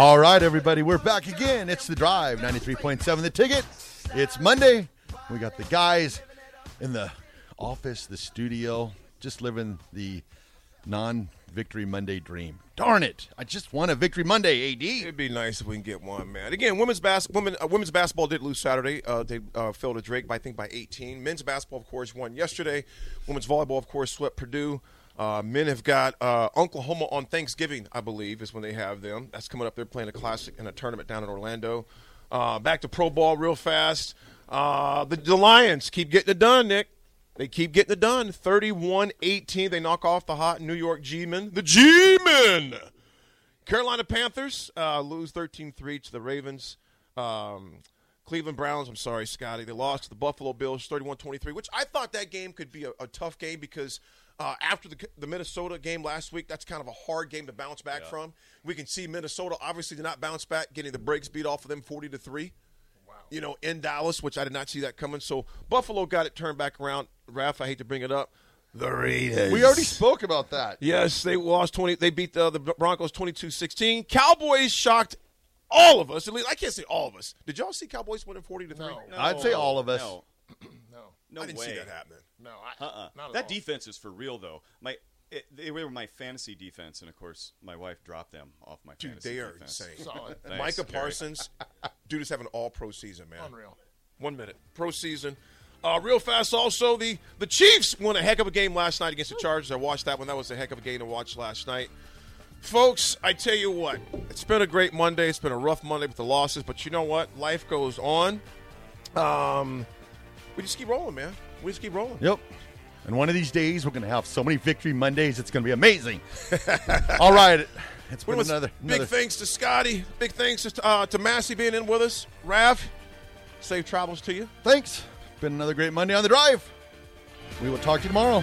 All right, everybody, we're back again. It's the drive, 93.7 the ticket. It's Monday. We got the guys in the office, the studio, just living the non victory Monday dream. Darn it. I just won a victory Monday, AD. It'd be nice if we can get one, man. Again, women's bas- women, uh, women's basketball did lose Saturday. Uh, they uh, fell to Drake, by, I think, by 18. Men's basketball, of course, won yesterday. Women's volleyball, of course, swept Purdue. Uh, men have got uh, Oklahoma on Thanksgiving, I believe, is when they have them. That's coming up. They're playing a classic in a tournament down in Orlando. Uh, back to pro ball real fast. Uh, the, the Lions keep getting it done, Nick. They keep getting it done. 31 18. They knock off the hot New York G Men. The G Men! Carolina Panthers uh, lose 13 3 to the Ravens. Um, Cleveland Browns, I'm sorry, Scotty, they lost to the Buffalo Bills 31 23, which I thought that game could be a, a tough game because uh, after the, the Minnesota game last week, that's kind of a hard game to bounce back yeah. from. We can see Minnesota obviously did not bounce back, getting the brakes beat off of them 40 to 3. Wow. You know, in Dallas, which I did not see that coming. So Buffalo got it turned back around. Raf, I hate to bring it up. The Raiders. We already spoke about that. Yes, they lost 20. They beat the, the Broncos 22 16. Cowboys shocked all of us. At least I can't say all of us. Did y'all see Cowboys winning 40 to 3? No. I'd say all of us. No. No. No I didn't way. see that happening. No, I, uh-uh. that all. defense is for real though. My it, they were my fantasy defense, and of course, my wife dropped them off my dude. Fantasy they are defense. insane. Thanks, Micah Parsons, dude is having all pro season, man. Unreal. One minute pro season. Uh, real fast, also the the Chiefs won a heck of a game last night against the Chargers. I watched that one. That was a heck of a game to watch last night. Folks, I tell you what, it's been a great Monday. It's been a rough Monday with the losses, but you know what? Life goes on. Um, we just keep rolling, man. We just keep rolling. Yep. And one of these days, we're going to have so many victory Mondays. It's going to be amazing. All right. It's been another, another, Big thanks to Scotty. Big thanks to, uh, to Massey being in with us. Raf, safe travels to you. Thanks. Been another great Monday on the drive. We will talk to you tomorrow.